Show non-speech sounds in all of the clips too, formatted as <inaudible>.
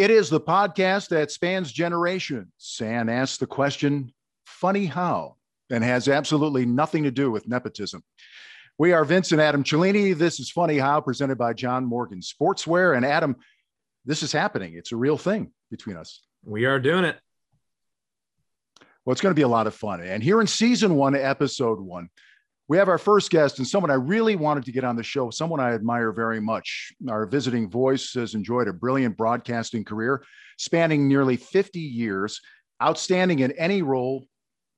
It is the podcast that spans generations and asks the question, funny how, and has absolutely nothing to do with nepotism. We are Vince and Adam Cellini. This is Funny How, presented by John Morgan Sportswear. And Adam, this is happening. It's a real thing between us. We are doing it. Well, it's going to be a lot of fun. And here in season one, episode one, we have our first guest and someone I really wanted to get on the show, someone I admire very much. Our visiting voice has enjoyed a brilliant broadcasting career spanning nearly 50 years, outstanding in any role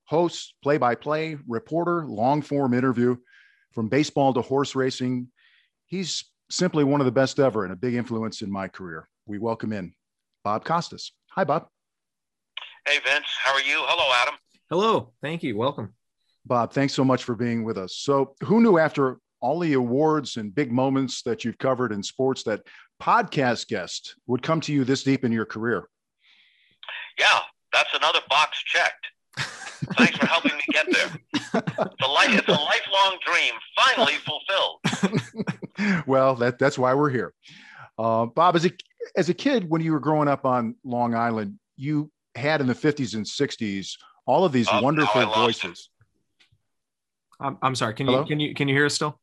host, play by play, reporter, long form interview, from baseball to horse racing. He's simply one of the best ever and a big influence in my career. We welcome in Bob Costas. Hi, Bob. Hey, Vince. How are you? Hello, Adam. Hello. Thank you. Welcome. Bob, thanks so much for being with us. So, who knew after all the awards and big moments that you've covered in sports that podcast guest would come to you this deep in your career? Yeah, that's another box checked. Thanks for helping me get there. It's a, life, it's a lifelong dream, finally fulfilled. <laughs> well, that, that's why we're here. Uh, Bob, as a, as a kid, when you were growing up on Long Island, you had in the 50s and 60s all of these oh, wonderful voices. I'm, I'm sorry. Can Hello? you can you can you hear us still?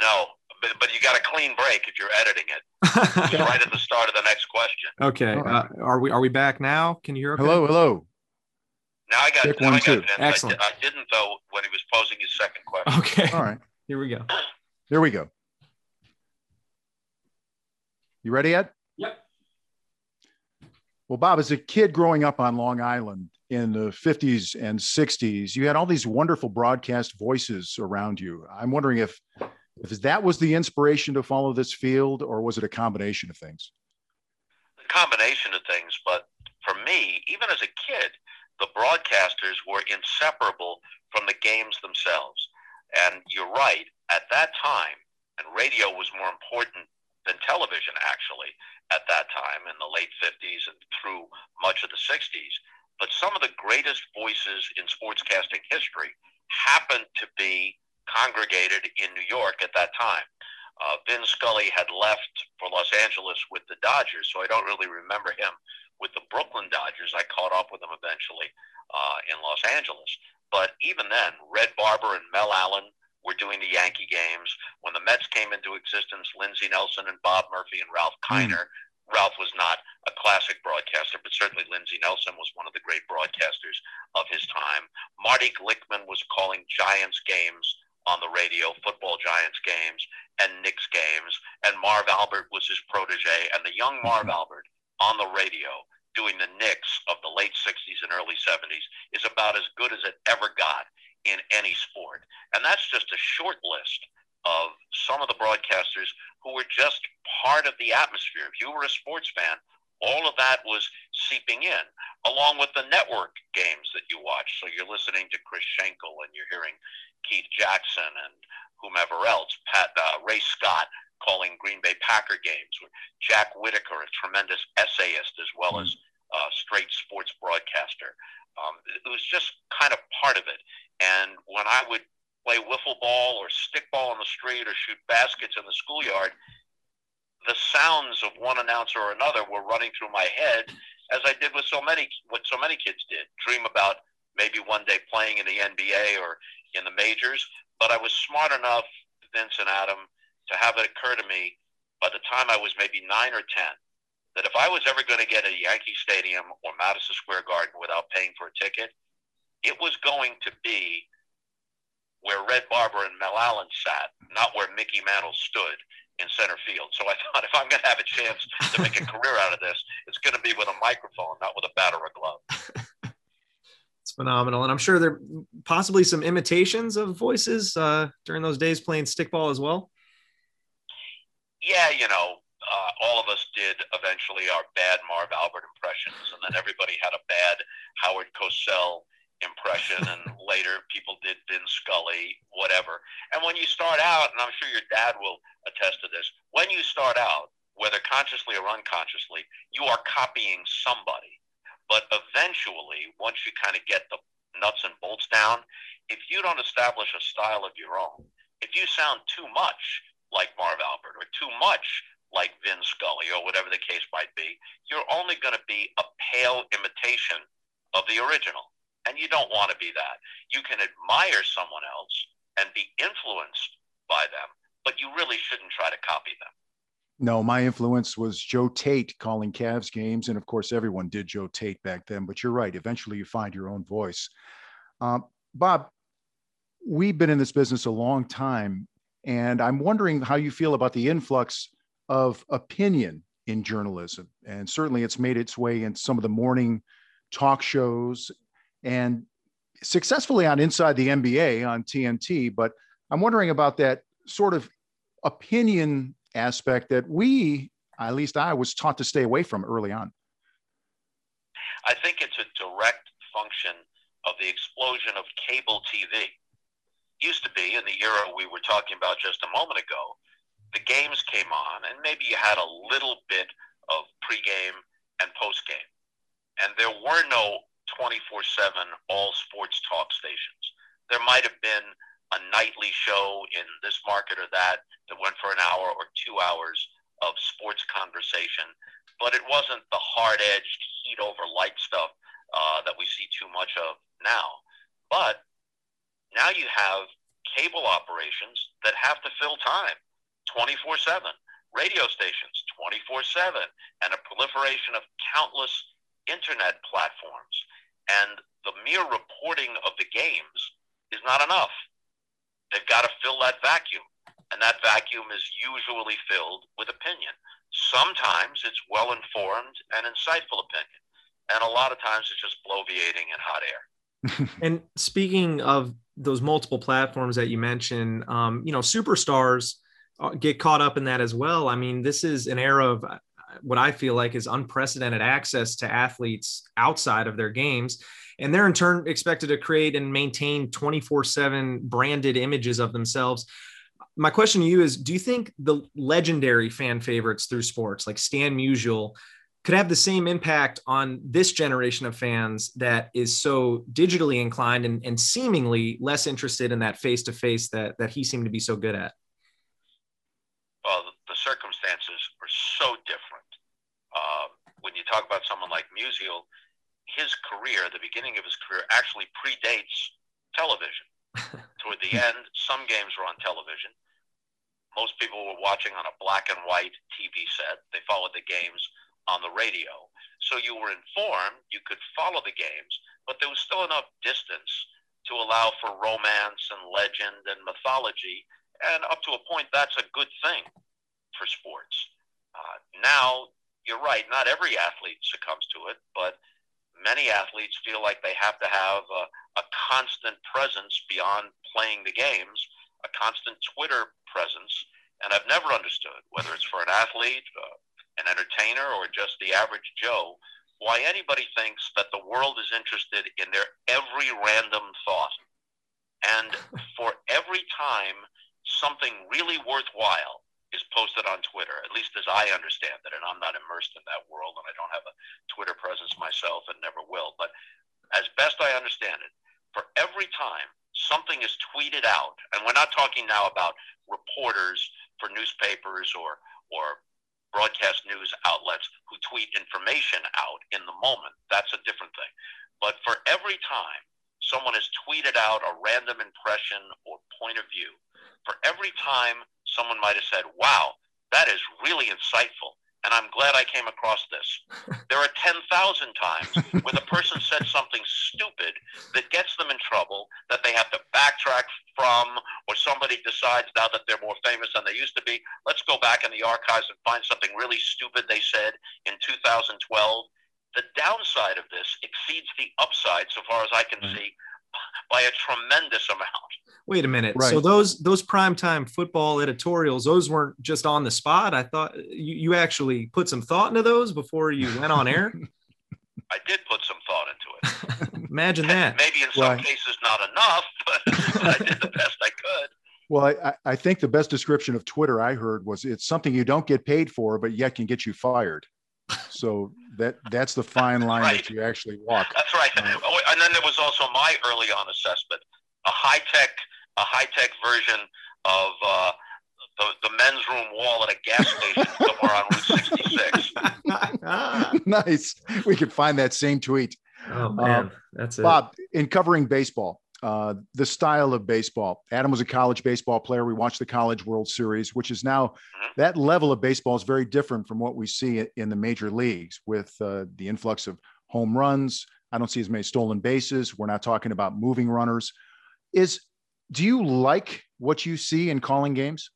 No, but, but you got a clean break if you're editing it. <laughs> right at the start of the next question. Okay. Uh, are we are we back now? Can you hear? Okay? Hello, hello. Now I got. Check now one, I got two. Excellent. I, did, not though when he was posing his second question. Okay. All right. <laughs> Here we go. There we go. You ready yet? Yep. Well, Bob, as a kid growing up on Long Island, in the 50s and 60s you had all these wonderful broadcast voices around you. I'm wondering if if that was the inspiration to follow this field or was it a combination of things? A combination of things but for me even as a kid the broadcasters were inseparable from the games themselves. And you're right at that time and radio was more important than television actually at that time in the late 50s and through much of the 60s but some of the greatest voices in sportscasting history happened to be congregated in New York at that time. Uh, Vin Scully had left for Los Angeles with the Dodgers, so I don't really remember him with the Brooklyn Dodgers. I caught up with him eventually uh, in Los Angeles. But even then, Red Barber and Mel Allen were doing the Yankee games. When the Mets came into existence, Lindsey Nelson and Bob Murphy and Ralph hmm. Kiner mm. Ralph was not a classic broadcaster, but certainly Lindsey Nelson was one of the great broadcasters of his time. Marty Glickman was calling Giants games on the radio, football Giants games and Knicks games, and Marv Albert was his protege, and the young Marv mm-hmm. Albert on the radio doing the Knicks of the late 60s and early 70s is about as good as it ever got in any sport. And that's just a short list of some of the broadcasters who were just part of the atmosphere. If you were a sports fan, all of that was seeping in, along with the network games that you watch. So you're listening to Chris Schenkel and you're hearing Keith Jackson and whomever else, Pat uh, Ray Scott calling Green Bay Packer games, Jack Whitaker, a tremendous essayist as well mm-hmm. as a straight sports broadcaster. Um, it was just kind of part of it. And when I would play wiffle ball or stickball on the street or shoot baskets in the schoolyard, the sounds of one announcer or another were running through my head, as I did with so many what so many kids did. Dream about maybe one day playing in the NBA or in the majors. But I was smart enough, Vince and Adam, to have it occur to me by the time I was maybe nine or ten that if I was ever going to get a Yankee Stadium or Madison Square Garden without paying for a ticket, it was going to be where Red Barber and Mel Allen sat, not where Mickey Mantle stood in center field. So I thought if I'm going to have a chance to make a career out of this, it's going to be with a microphone, not with a bat or a glove. <laughs> it's phenomenal. And I'm sure there possibly some imitations of voices uh, during those days playing stickball as well. Yeah, you know, uh, all of us did eventually our bad Marv Albert impressions, and then everybody had a bad Howard Cosell impression, and later people did Vin Scully, whatever. And when you start out, and I'm sure your dad will attest to this, when you start out, whether consciously or unconsciously, you are copying somebody. But eventually, once you kind of get the nuts and bolts down, if you don't establish a style of your own, if you sound too much like Marv Albert or too much like Vin Scully or whatever the case might be, you're only going to be a pale imitation of the original. And you don't want to be that. You can admire someone else and be influenced by them, but you really shouldn't try to copy them. No, my influence was Joe Tait calling Cavs games. And of course, everyone did Joe Tait back then. But you're right. Eventually, you find your own voice. Um, Bob, we've been in this business a long time. And I'm wondering how you feel about the influx of opinion in journalism. And certainly, it's made its way in some of the morning talk shows and successfully on Inside the NBA on TNT. But I'm wondering about that sort of opinion aspect that we, at least I, was taught to stay away from early on? I think it's a direct function of the explosion of cable TV. Used to be in the era we were talking about just a moment ago, the games came on, and maybe you had a little bit of pregame and postgame. And there were no 24 7 all sports talk stations. There might have been a nightly show in this market or that that went for an hour or two hours of sports conversation, but it wasn't the hard edged heat over light stuff uh, that we see too much of now. But now you have cable operations that have to fill time 24 7, radio stations 24 7, and a proliferation of countless internet platforms. And the mere reporting of the games is not enough. They've got to fill that vacuum, and that vacuum is usually filled with opinion. Sometimes it's well informed and insightful opinion, and a lot of times it's just bloviating and hot air. <laughs> and speaking of those multiple platforms that you mentioned, um, you know, superstars uh, get caught up in that as well. I mean, this is an era of what I feel like is unprecedented access to athletes outside of their games and they're in turn expected to create and maintain 24/7 branded images of themselves. My question to you is do you think the legendary fan favorites through sports like Stan Musial could have the same impact on this generation of fans that is so digitally inclined and, and seemingly less interested in that face to face that that he seemed to be so good at? The circumstances are so different. Uh, when you talk about someone like Musial, his career, the beginning of his career, actually predates television. <laughs> Toward the end, some games were on television. Most people were watching on a black and white TV set. They followed the games on the radio. So you were informed, you could follow the games, but there was still enough distance to allow for romance and legend and mythology. And up to a point, that's a good thing for sports. Uh, now, you're right, not every athlete succumbs to it, but many athletes feel like they have to have a, a constant presence beyond playing the games, a constant Twitter presence. And I've never understood whether it's for an athlete, uh, an entertainer, or just the average Joe, why anybody thinks that the world is interested in their every random thought. And <laughs> for every time something really worthwhile is posted on Twitter, at least as I understand it. And I'm not immersed in that world and I don't have a Twitter presence myself and never will. But as best I understand it, for every time something is tweeted out, and we're not talking now about reporters for newspapers or, or broadcast news outlets who tweet information out in the moment. That's a different thing. But for every time someone has tweeted out a random impression or point of view, for every time someone might have said, wow, that is really insightful. And I'm glad I came across this. <laughs> There are 10,000 times where the person said something stupid that gets them in trouble, that they have to backtrack from, or somebody decides now that they're more famous than they used to be. Let's go back in the archives and find something really stupid they said in 2012. The downside of this exceeds the upside, so far as I can hmm. see, by a tremendous amount. Wait a minute. Right. So those those primetime football editorials, those weren't just on the spot. I thought you, you actually put some thought into those before you went on air. <laughs> I did put some thought into it. <laughs> Imagine that. Maybe in some right. cases not enough, <laughs> but I did the best I could. Well, I, I think the best description of Twitter I heard was it's something you don't get paid for, but yet can get you fired. So that that's the fine line right. that you actually walk. That's right. Uh, and then there was also my early on assessment, a high tech a high tech version of uh, the, the men's room wall at a gas station <laughs> somewhere on Route 66. <laughs> nice. We could find that same tweet. Oh man, uh, that's it. Bob, in covering baseball, uh, the style of baseball. Adam was a college baseball player. We watched the College World Series, which is now mm-hmm. that level of baseball is very different from what we see in the major leagues with uh, the influx of home runs. I don't see as many stolen bases. We're not talking about moving runners. Is do you like what you see in calling games?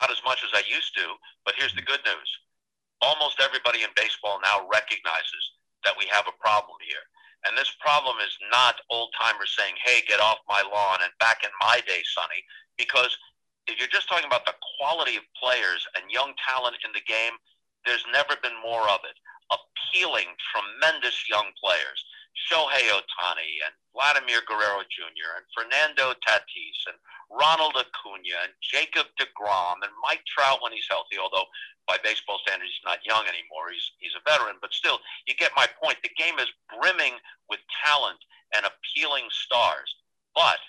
Not as much as I used to, but here's the good news. Almost everybody in baseball now recognizes that we have a problem here. And this problem is not old timers saying, hey, get off my lawn and back in my day, Sonny, because if you're just talking about the quality of players and young talent in the game, there's never been more of it. Appealing, tremendous young players. Shohei Ohtani and Vladimir Guerrero Jr. and Fernando Tatis and Ronald Acuna and Jacob DeGrom and Mike Trout when he's healthy, although by baseball standards, he's not young anymore. He's he's a veteran, but still, you get my point. The game is brimming with talent and appealing stars, but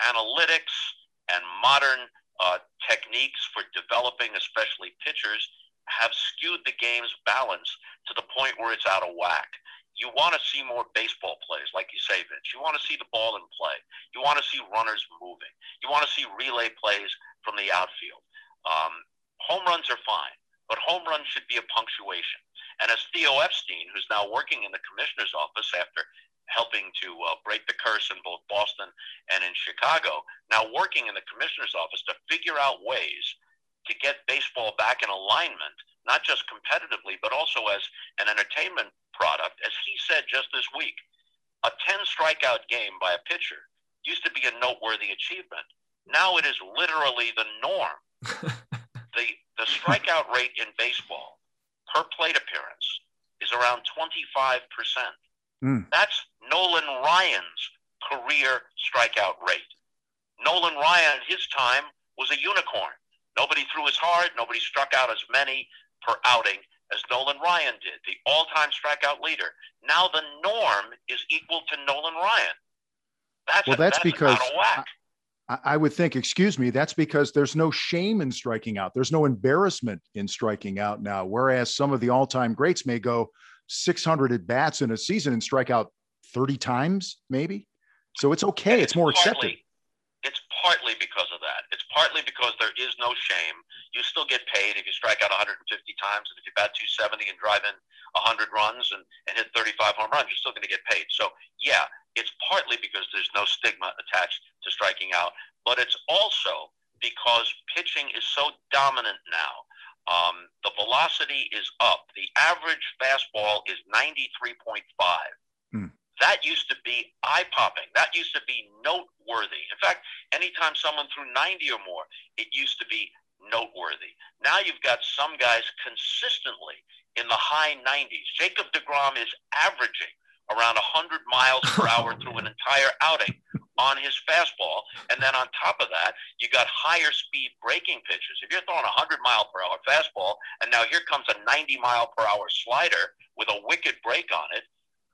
analytics and modern uh, techniques for developing, especially pitchers, have skewed the game's balance to the point where it's out of whack. You want to see more baseball plays, like you say, Vince. You want to see the ball in play. You want to see runners moving. You want to see relay plays from the outfield. Um, home runs are fine, but home runs should be a punctuation. And as Theo Epstein, who's now working in the commissioner's office after helping to uh, break the curse in both Boston and in Chicago, now working in the commissioner's office to figure out ways to get baseball back in alignment, not just competitively, but also as an entertainment product. As he said just this week, a 10 strikeout game by a pitcher used to be a noteworthy achievement. Now it is literally the norm. <laughs> the the strikeout rate in baseball per plate appearance is around 25%. Mm. That's Nolan Ryan's career strikeout rate. Nolan Ryan, his time, was a unicorn. Nobody threw as hard, nobody struck out as many per outing as Nolan Ryan did, the all time strikeout leader. Now the norm is equal to Nolan Ryan. That's well, a, that's, that's because I would think, excuse me, that's because there's no shame in striking out. There's no embarrassment in striking out now. Whereas some of the all time greats may go 600 at bats in a season and strike out 30 times, maybe. So it's okay. It's, it's, more partly, accepted. Partly because of that. It's partly because there is no shame. You still get paid if you strike out 150 times. And if you bat 270 and drive in 100 runs and, and hit 35 home runs, you're still going to get paid. So, yeah, it's partly because there's no stigma attached to striking out, but it's also because pitching is so dominant now. Um, the velocity is up. The average fastball is 93.5. Hmm. That used to be eye popping. That used to be noteworthy. In fact, anytime someone threw 90 or more, it used to be noteworthy. Now you've got some guys consistently in the high 90s. Jacob DeGrom is averaging around 100 miles per <laughs> hour through an entire outing on his fastball. And then on top of that, you got higher speed breaking pitches. If you're throwing a 100 mile per hour fastball, and now here comes a 90 mile per hour slider with a wicked break on it,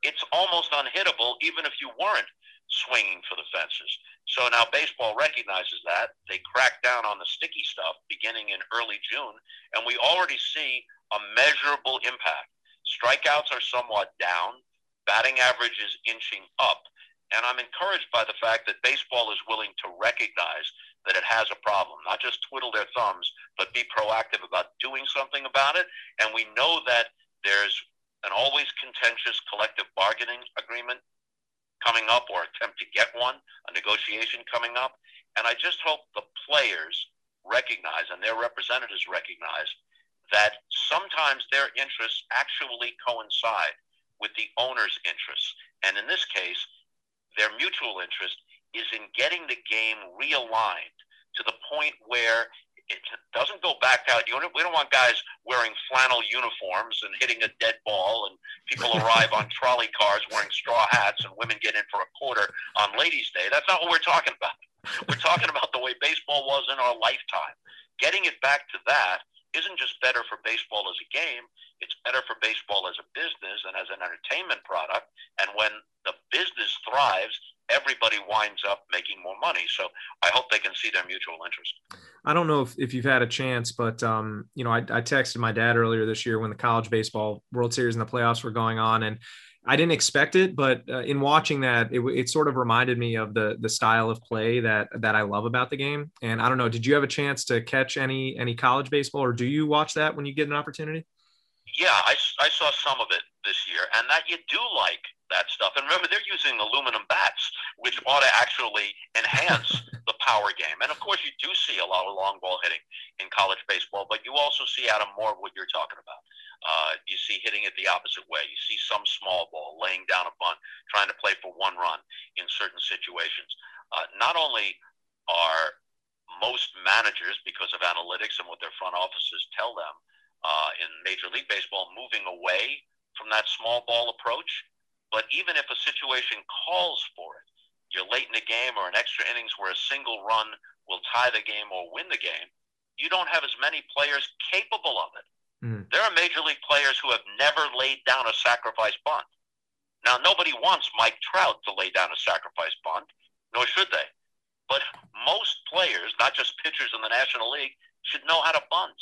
it's almost unhittable even if you weren't swinging for the fences. So now baseball recognizes that. They crack down on the sticky stuff beginning in early June, and we already see a measurable impact. Strikeouts are somewhat down batting average is inching up. And I'm encouraged by the fact that baseball is willing to recognize that it has a problem, not just twiddle their thumbs, but be proactive about doing something about it. And we know that there's an always contentious collective bargaining agreement coming up or attempt to get one, a negotiation coming up. And I just hope the players recognize and their representatives recognize that sometimes their interests actually coincide with the owner's interests. And in this case, their mutual interest is in getting the game realigned to the point where it doesn't go back out. You don't, we don't want guys wearing flannel uniforms and hitting a dead ball, and people <laughs> arrive on trolley cars wearing straw hats, and women get in for a quarter on Ladies' Day. That's not what we're talking about. We're talking about the way baseball was in our lifetime. Getting it back to that isn't just better for baseball as a game, it's better for baseball as a business and as an entertainment product. And when the business thrives, everybody winds up making more money. So I hope they can see their mutual interest. I don't know if, if you've had a chance, but um, you know, I, I texted my dad earlier this year when the college baseball World Series and the playoffs were going on, and I didn't expect it, but uh, in watching that, it, it, sort of reminded me of the the style of play that that I love about the game. And I don't know, did you have a chance to catch any any college baseball, or do you watch that when you get an opportunity? Yeah, I, I saw some of it this year, and that you do like that stuff. And remember, they're using aluminum bats, which ought to actually enhance <laughs> the power game. And of course, you do see a lot of long ball hitting in college baseball, but you also see, Adam, more of what you're talking about. Uh, you see hitting it the opposite way. You see some small ball laying down a bunt, trying to play for one run in certain situations. Uh, not only are most managers, because of analytics and what their front offices tell them uh, in Major League Baseball, moving away from that small ball approach, but even if a situation calls for it, you're late in the game or an extra innings where a single run will tie the game or win the game, you don't have as many players capable of it. Mm. There are major league players who have never laid down a sacrifice bunt. Now, nobody wants Mike Trout to lay down a sacrifice bunt, nor should they. But most players, not just pitchers in the National League, should know how to bunt.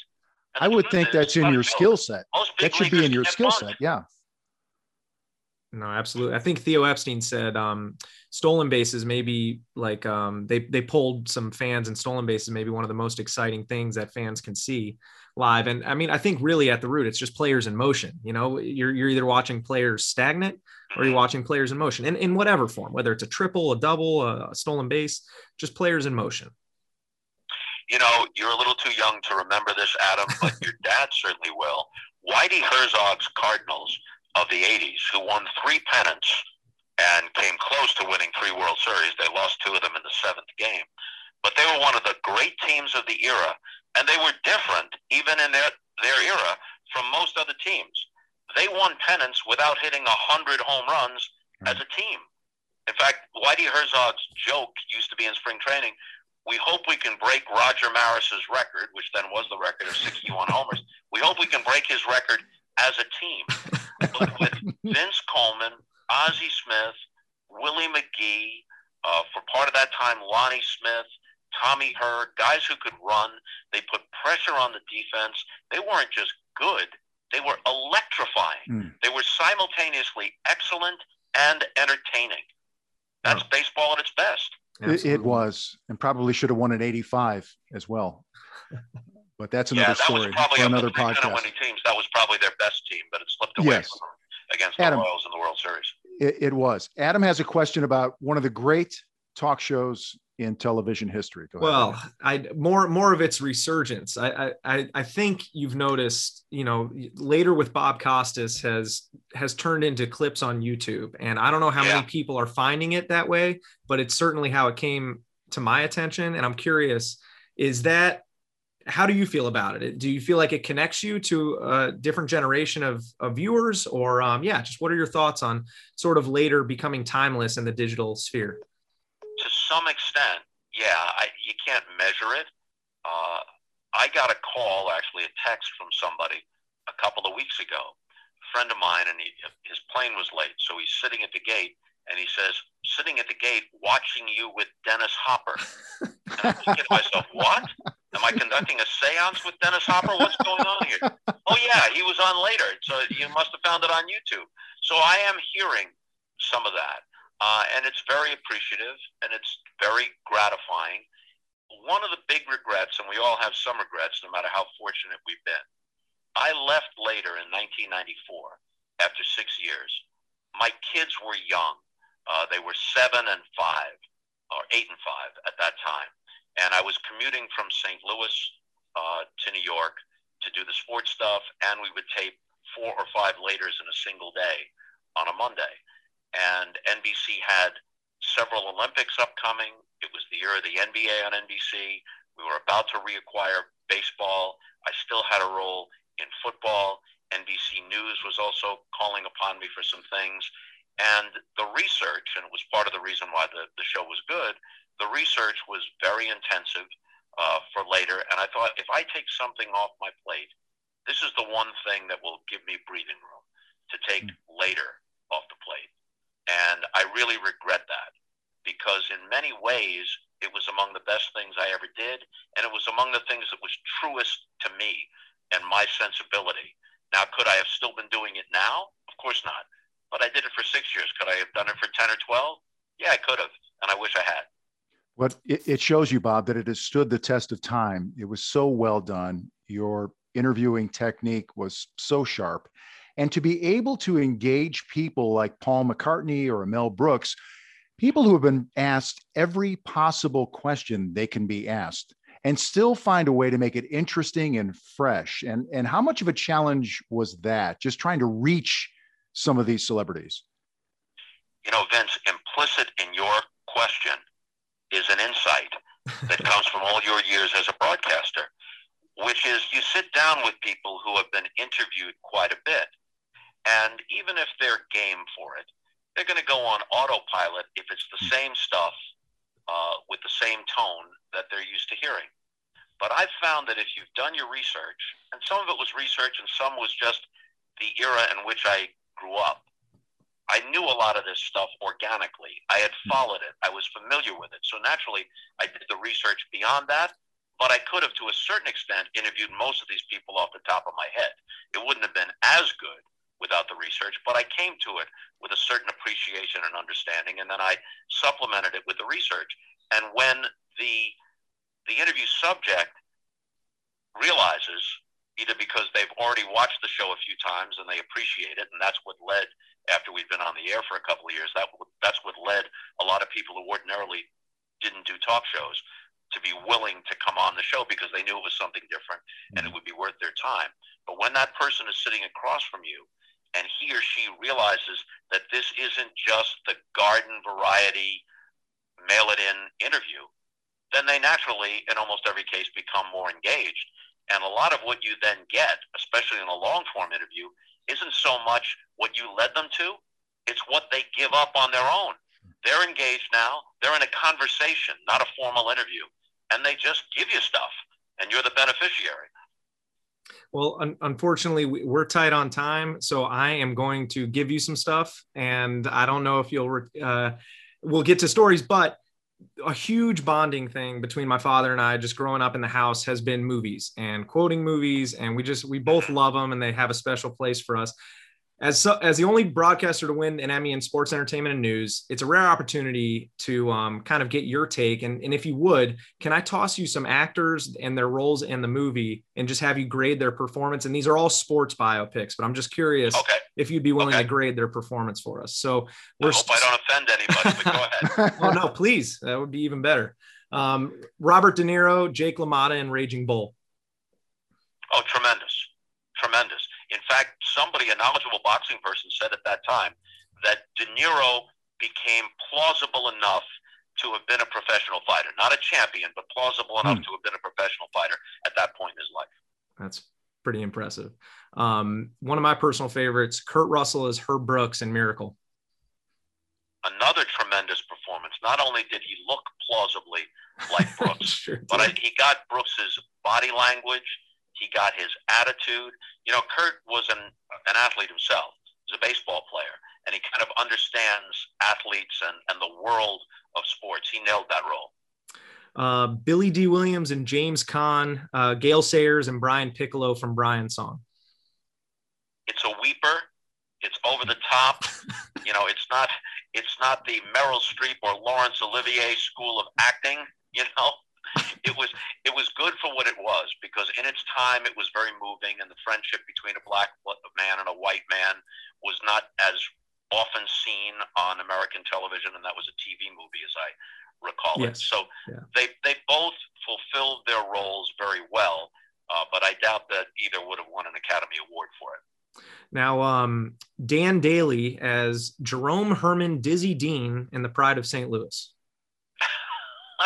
I would think that's in your skill set. That should be in your skill set. Yeah. No, absolutely. I think Theo Epstein said um, stolen bases maybe like um, they they pulled some fans and stolen bases maybe one of the most exciting things that fans can see live. And I mean, I think really at the root, it's just players in motion. You know, you're you're either watching players stagnant or you're watching players in motion, in, in whatever form, whether it's a triple, a double, a stolen base, just players in motion. You know, you're a little too young to remember this, Adam, but your dad certainly will. Whitey Herzog's Cardinals of the 80s who won three pennants and came close to winning three World Series. They lost two of them in the seventh game. But they were one of the great teams of the era, and they were different, even in their, their era, from most other teams. They won pennants without hitting 100 home runs as a team. In fact, Whitey Herzog's joke used to be in spring training we hope we can break Roger Maris's record, which then was the record of 61 homers. We hope we can break his record as a team. But with <laughs> Vince Coleman, Ozzie Smith, Willie McGee, uh, for part of that time, Lonnie Smith, Tommy Herr, guys who could run. They put pressure on the defense. They weren't just good, they were electrifying. Mm. They were simultaneously excellent and entertaining. That's oh. baseball at its best. It, it, was, and probably should have won at 85 as well. But that's another yeah, that story probably for another podcast. Winning teams, that was probably their best team, but it slipped away yes. against Adam, the Royals in the World Series. It, it, was. Adam has a question about one of the great talk shows in television history. well, I more more of its resurgence. I, I I think you've noticed, you know, later with Bob Costas has has turned into clips on YouTube, and I don't know how yeah. many people are finding it that way, but it's certainly how it came to my attention, and I'm curious, is that how do you feel about it? Do you feel like it connects you to a different generation of, of viewers, or um, yeah, just what are your thoughts on sort of later becoming timeless in the digital sphere? To some extent, yeah, I, you can't measure it. Uh, I got a call, actually, a text from somebody a couple of weeks ago, a friend of mine, and he, his plane was late, so he's sitting at the gate, and he says, "Sitting at the gate, watching you with Dennis Hopper." and I'm thinking to myself, "What?" Am I conducting a seance with Dennis Hopper? What's going on here? Oh, yeah, he was on later. So you must have found it on YouTube. So I am hearing some of that. Uh, and it's very appreciative and it's very gratifying. One of the big regrets, and we all have some regrets no matter how fortunate we've been, I left later in 1994 after six years. My kids were young. Uh, they were seven and five, or eight and five at that time and I was commuting from St. Louis uh, to New York to do the sports stuff, and we would tape four or five laters in a single day on a Monday. And NBC had several Olympics upcoming. It was the year of the NBA on NBC. We were about to reacquire baseball. I still had a role in football. NBC News was also calling upon me for some things. And the research, and it was part of the reason why the, the show was good, the research was very intensive uh, for later. And I thought, if I take something off my plate, this is the one thing that will give me breathing room to take mm. later off the plate. And I really regret that. because in many ways it was among the best things I ever did, and it was among the things that was truest to me and my sensibility. Now, could I have still been doing it now? Of course not. But I did it for six years. Could I have done it for 10 or 12? Yeah, I could have. And I wish I had. But it, it shows you, Bob, that it has stood the test of time. It was so well done. Your interviewing technique was so sharp. And to be able to engage people like Paul McCartney or Mel Brooks, people who have been asked every possible question they can be asked and still find a way to make it interesting and fresh. And, and how much of a challenge was that, just trying to reach some of these celebrities? You know, Vince, implicit in your question is an insight that <laughs> comes from all your years as a broadcaster, which is you sit down with people who have been interviewed quite a bit. And even if they're game for it, they're going to go on autopilot if it's the hmm. same stuff uh, with the same tone that they're used to hearing. But I've found that if you've done your research, and some of it was research and some was just the era in which I grew up, I knew a lot of this stuff organically. I had hmm. followed it. I was familiar with it. So naturally, I did the research beyond that. But I could have, to a certain extent, interviewed most of these people off the top of my head. It wouldn't have been as good without the research, but I came to it with a certain appreciation and understanding, and then I supplemented it with the research. And when the the interview subject realizes either because they've already watched the show a few times and they appreciate it, and that's what led after we'd been on the air for a couple of years. That that's what led a lot of people who ordinarily didn't do talk shows to be willing to come on the show because they knew it was something different and it mm-hmm. would be worth their time. But when that person is sitting across from you and he or she realizes that this isn't just the garden variety mail it in interview, then they naturally, in almost every case, become more engaged. And a lot of what you then get, especially in a long form interview, isn't so much what you led them to, it's what they give up on their own. They're engaged now, they're in a conversation, not a formal interview, and they just give you stuff, and you're the beneficiary. Well, un- unfortunately, we're tight on time, so I am going to give you some stuff, and I don't know if you'll. Re- uh, we'll get to stories, but a huge bonding thing between my father and I just growing up in the house has been movies and quoting movies. And we just we both <laughs> love them and they have a special place for us as so, as the only broadcaster to win an Emmy in sports entertainment and news, it's a rare opportunity to um, kind of get your take. And, and if you would, can I toss you some actors and their roles in the movie and just have you grade their performance? And these are all sports biopics, but I'm just curious okay. if you'd be willing okay. to grade their performance for us. So we're I hope st- I don't offend anybody, but go ahead. <laughs> oh no, please, that would be even better. Um, Robert De Niro, Jake LaMotta, and Raging Bull. Oh, tremendous, tremendous. In fact, somebody, a knowledgeable boxing person, said at that time that De Niro became plausible enough to have been a professional fighter, not a champion, but plausible enough hmm. to have been a professional fighter at that point in his life. That's pretty impressive. Um, one of my personal favorites, Kurt Russell, is Herb Brooks in Miracle. Another tremendous performance. Not only did he look plausibly like <laughs> Brooks, sure but I, he got Brooks's body language he got his attitude. You know, Kurt was an, an athlete himself. He's a baseball player, and he kind of understands athletes and, and the world of sports. He nailed that role. Uh, Billy Dee Williams and James Caan, uh, Gale Sayers and Brian Piccolo from Brian's song. It's a weeper. It's over the top. <laughs> you know, it's not it's not the Meryl Streep or Laurence Olivier school of acting. You know, it was it was good for what it was because in its time it was very moving and the friendship between a black man and a white man was not as often seen on American television and that was a TV movie as I recall yes. it. So yeah. they they both fulfilled their roles very well, uh, but I doubt that either would have won an Academy Award for it. Now, um, Dan Dailey as Jerome Herman Dizzy Dean in The Pride of St. Louis.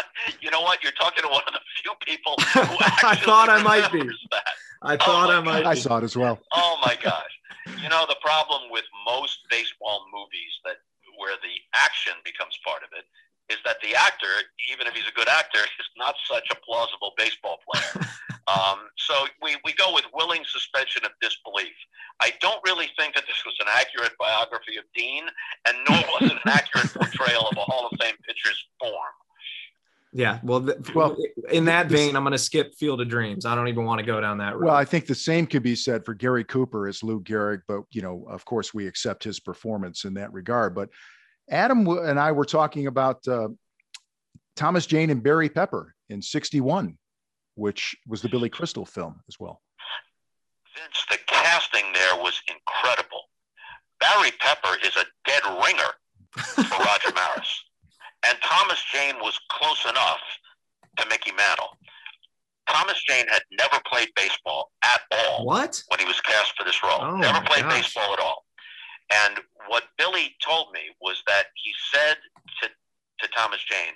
<laughs> you know what? You're talking to one of the few people <laughs> who actually I thought I might be. That. I thought oh I might. I saw it as well. Oh my gosh! You know the problem with most baseball movies that where the action becomes part of it is that the actor, even if he's a good actor, <laughs> is not such a plausible baseball player. um, so we, we go with willing suspension of disbelief. I don't really think that this was an accurate biography of Dean, and nor was it an accurate portrayal of a Hall of Fame pitcher's form. Yeah, well, th- well, in that vein, I'm going to skip Field of Dreams. I don't even want to go down that road. Well, I think the same could be said for Gary Cooper as Lou Gehrig, but you know, of course, we accept his performance in that regard. But Adam and I were talking about uh, Thomas Jane and Barry Pepper in '61, which was the Billy Crystal film as well. Vince, the casting there was incredible. Barry Pepper is a dead ringer for Roger Maris. And Thomas Jane was close enough to Mickey Mantle. Thomas Jane had never played baseball at all. What? When he was cast for this role. Oh never played gosh. baseball at all. And what Billy told me was that he said to, to Thomas Jane,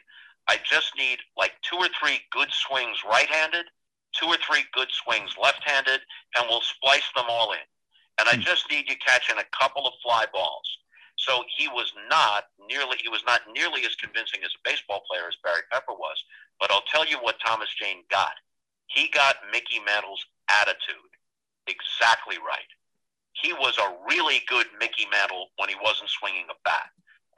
I just need like two or three good swings right handed, two or three good swings left handed, and we'll splice them all in. And I Hmm. just need you catching a couple of fly balls. So he was not nearly he was not nearly as convincing as a baseball player as Barry Pepper was. But I'll tell you what Thomas Jane got. He got Mickey Mantle's attitude exactly right. He was a really good Mickey Mantle when he wasn't swinging a bat.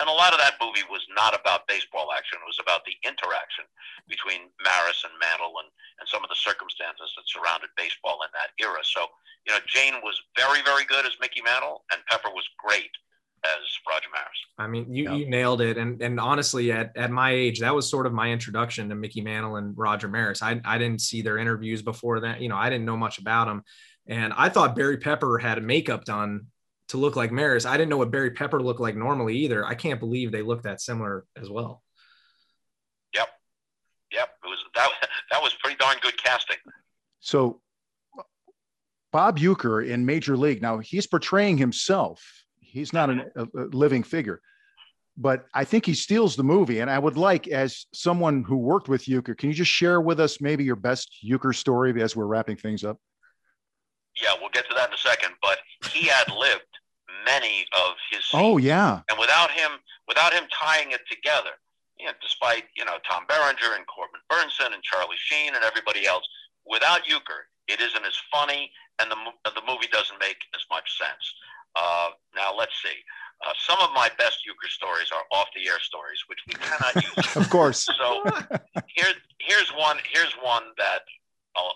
And a lot of that movie was not about baseball action. It was about the interaction between Maris and Mantle and, and some of the circumstances that surrounded baseball in that era. So, you know, Jane was very, very good as Mickey Mantle, and Pepper was great as Roger Maris. I mean, you, Yeah. you nailed it. And and honestly, at, at my age, that was sort of my introduction to Mickey Mantle and Roger Maris. I, I didn't see their interviews before that. You know, I didn't know much about them. And I thought Barry Pepper had makeup done to look like Maris. I didn't know what Barry Pepper looked like normally either. I can't believe they look that similar as well. Yep, yep. It was that. <laughs> That was pretty darn good casting. So Bob Uecker in Major League. Now he's portraying himself. He's not an, a, a living figure, but I think he steals the movie. And I would like, as someone who worked with Uecker, can you just share with us maybe your best Uecker story as we're wrapping things up? Yeah, we'll get to that in a second. But he had lived many of his. Oh yeah, and without him, without him tying it together, you know, despite you know Tom Berenger and Corbin Bernsen and Charlie Sheen and everybody else, without Uecker, it isn't as funny, and the the movie doesn't make as much sense. Uh, now let's see. Uh, some of my best Uecker stories are off-the-air stories, which we cannot use. <laughs> of course. So here's here's one here's one that uh,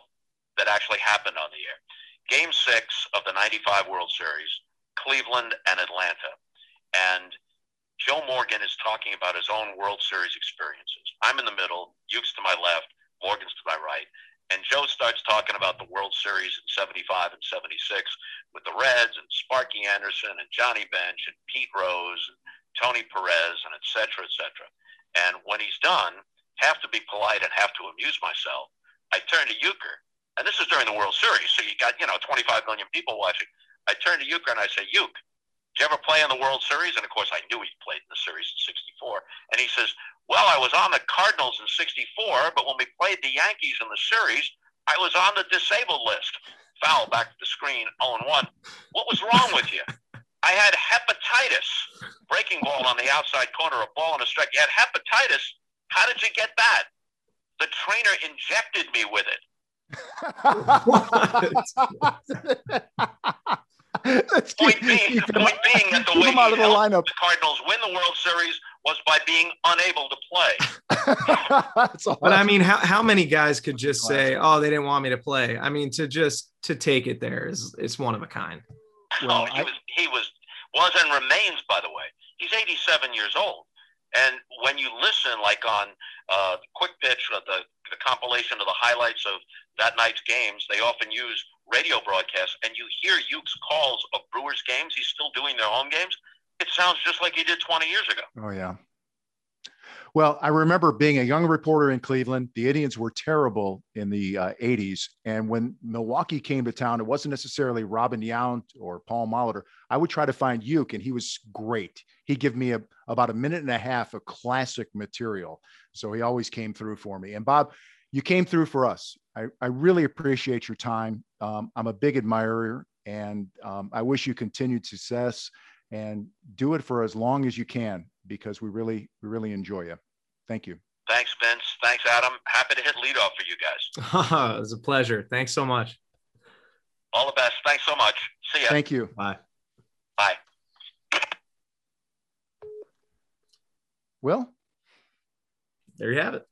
that actually happened on the air. Game six of the '95 World Series, Cleveland and Atlanta, and Joe Morgan is talking about his own World Series experiences. I'm in the middle, Ukes to my left, Morgan's to my right, and Joe starts talking about the World Series in '75 and '76 with the Reds and Sparky Anderson and Johnny Bench and Pete Rose and Tony Perez and et cetera, et cetera. And when he's done, have to be polite and have to amuse myself. I turn to Uecker, and this is during the World Series, so you got, you know, 25 million people watching. I turn to Uecker and I say, Uecker, did you ever play in the World Series? And of course, I knew he played in the series in 64. And he says, Well, I was on the Cardinals in 64, but when we played the Yankees in the series, I was on the disabled list. Foul back to the screen, 0 1. What was wrong with you? I had hepatitis. Breaking ball on the outside corner, a ball and a strike. You had hepatitis. How did you get that? The trainer injected me with it. <laughs> <laughs> <laughs> <laughs> Let's Point keep, being, keep point being that the keep way out of he the helped lineup. the Cardinals win the World Series was by being unable to play. <laughs> Awesome. But I mean, how, how many guys could just say, "Oh, they didn't want me to play"? I mean, to just to take it there is it's one of a kind. Well, oh, he I- was he was was and remains, by the way. He's 87 years old, and when you listen, like on uh, Quick Pitch, uh, the the compilation of the highlights of that night's games, they often use radio broadcasts, and you hear Uke's calls of Brewers games. He's still doing their home games. It sounds just like he did 20 years ago. Oh yeah. Well, I remember being a young reporter in Cleveland. The Indians were terrible in the uh, 80s. And when Milwaukee came to town, it wasn't necessarily Robin Yount or Paul Molitor. I would try to find Uke, and he was great. He'd give me a, about a minute and a half of classic material. So he always came through for me. And Bob, you came through for us. I, I really appreciate your time. Um, I'm a big admirer, and um, I wish you continued success and do it for as long as you can because we really we really enjoy you. Thank you. Thanks, Vince. Thanks, Adam. Happy to hit leadoff for you guys. <laughs> it was a pleasure. Thanks so much. All the best. Thanks so much. See ya. Thank you. Bye. Bye. Well, there you have it.